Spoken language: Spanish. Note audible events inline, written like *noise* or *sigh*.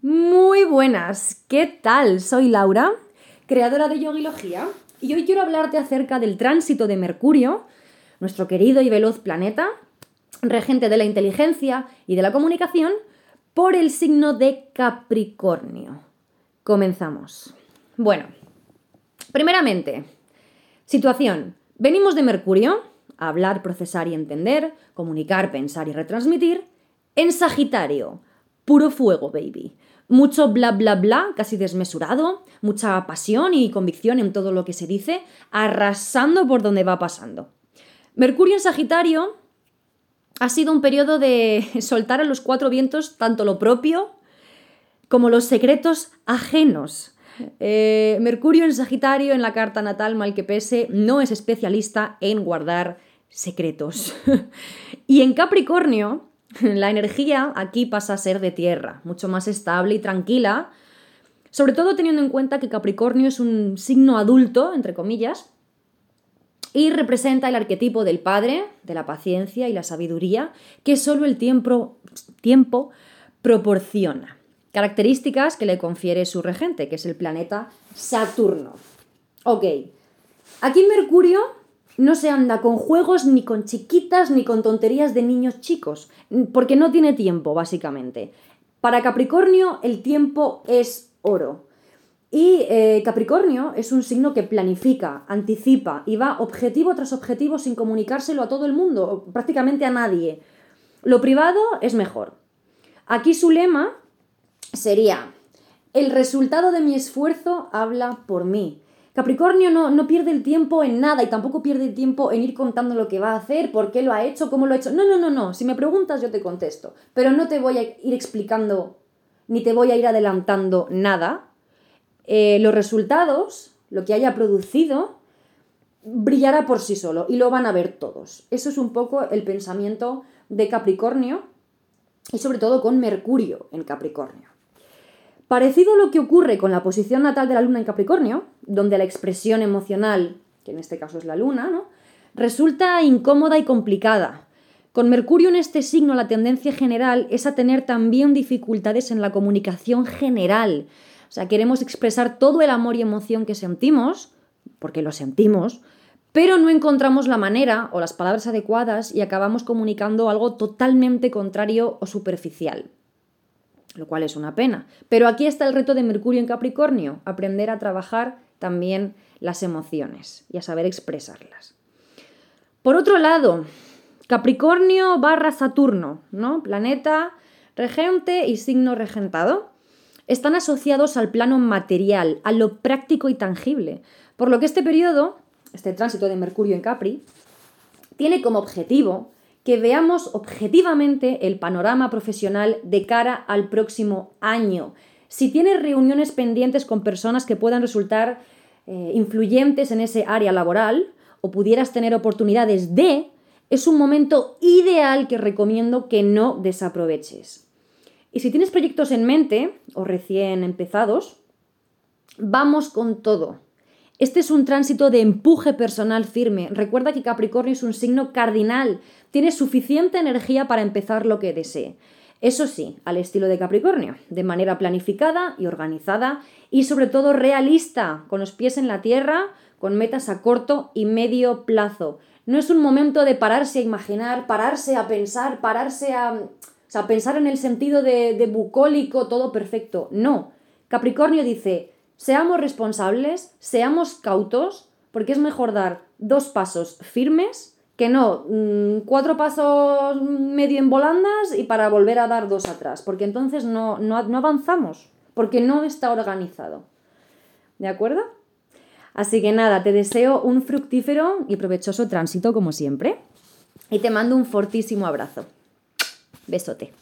Muy buenas, ¿qué tal? Soy Laura, creadora de Yogilogía, y hoy quiero hablarte acerca del tránsito de Mercurio, nuestro querido y veloz planeta, regente de la inteligencia y de la comunicación, por el signo de Capricornio. Comenzamos. Bueno, primeramente, situación. Venimos de Mercurio, hablar, procesar y entender, comunicar, pensar y retransmitir, en Sagitario, puro fuego, baby. Mucho bla bla bla, casi desmesurado, mucha pasión y convicción en todo lo que se dice, arrasando por donde va pasando. Mercurio en Sagitario ha sido un periodo de *laughs* soltar a los cuatro vientos tanto lo propio como los secretos ajenos. Eh, Mercurio en Sagitario, en la carta natal, mal que pese, no es especialista en guardar secretos. *laughs* y en Capricornio, *laughs* la energía aquí pasa a ser de tierra, mucho más estable y tranquila, sobre todo teniendo en cuenta que Capricornio es un signo adulto, entre comillas, y representa el arquetipo del padre, de la paciencia y la sabiduría que solo el tiempo, tiempo proporciona. Características que le confiere su regente, que es el planeta Saturno. Ok, aquí Mercurio no se anda con juegos ni con chiquitas ni con tonterías de niños chicos, porque no tiene tiempo, básicamente. Para Capricornio el tiempo es oro. Y eh, Capricornio es un signo que planifica, anticipa y va objetivo tras objetivo sin comunicárselo a todo el mundo, prácticamente a nadie. Lo privado es mejor. Aquí su lema sería, el resultado de mi esfuerzo habla por mí. Capricornio no, no, pierde el tiempo en nada y tampoco pierde el tiempo en ir contando lo que va a hacer, por qué lo ha hecho, cómo lo ha hecho. No, no, no, no. Si me preguntas yo te contesto. Pero no te voy a ir explicando ni te voy a ir adelantando nada. Eh, los resultados, lo que haya producido, brillará por sí solo y lo van a ver todos. Eso es un poco el pensamiento de Capricornio y sobre todo con Mercurio en Capricornio. Parecido a lo que ocurre con la posición natal de la luna en Capricornio, donde la expresión emocional, que en este caso es la luna, ¿no? resulta incómoda y complicada. Con Mercurio en este signo la tendencia general es a tener también dificultades en la comunicación general. O sea, queremos expresar todo el amor y emoción que sentimos, porque lo sentimos, pero no encontramos la manera o las palabras adecuadas y acabamos comunicando algo totalmente contrario o superficial lo cual es una pena. Pero aquí está el reto de Mercurio en Capricornio, aprender a trabajar también las emociones y a saber expresarlas. Por otro lado, Capricornio barra Saturno, ¿no? Planeta regente y signo regentado, están asociados al plano material, a lo práctico y tangible, por lo que este periodo, este tránsito de Mercurio en Capri, tiene como objetivo que veamos objetivamente el panorama profesional de cara al próximo año. Si tienes reuniones pendientes con personas que puedan resultar eh, influyentes en ese área laboral o pudieras tener oportunidades de, es un momento ideal que recomiendo que no desaproveches. Y si tienes proyectos en mente o recién empezados, vamos con todo. Este es un tránsito de empuje personal firme. Recuerda que Capricornio es un signo cardinal. Tiene suficiente energía para empezar lo que desee. Eso sí, al estilo de Capricornio, de manera planificada y organizada y sobre todo realista, con los pies en la tierra, con metas a corto y medio plazo. No es un momento de pararse a imaginar, pararse a pensar, pararse a... O sea, pensar en el sentido de, de bucólico, todo perfecto. No. Capricornio dice, Seamos responsables, seamos cautos, porque es mejor dar dos pasos firmes que no mm, cuatro pasos medio en volandas y para volver a dar dos atrás, porque entonces no, no, no avanzamos, porque no está organizado. ¿De acuerdo? Así que nada, te deseo un fructífero y provechoso tránsito como siempre y te mando un fortísimo abrazo. Besote.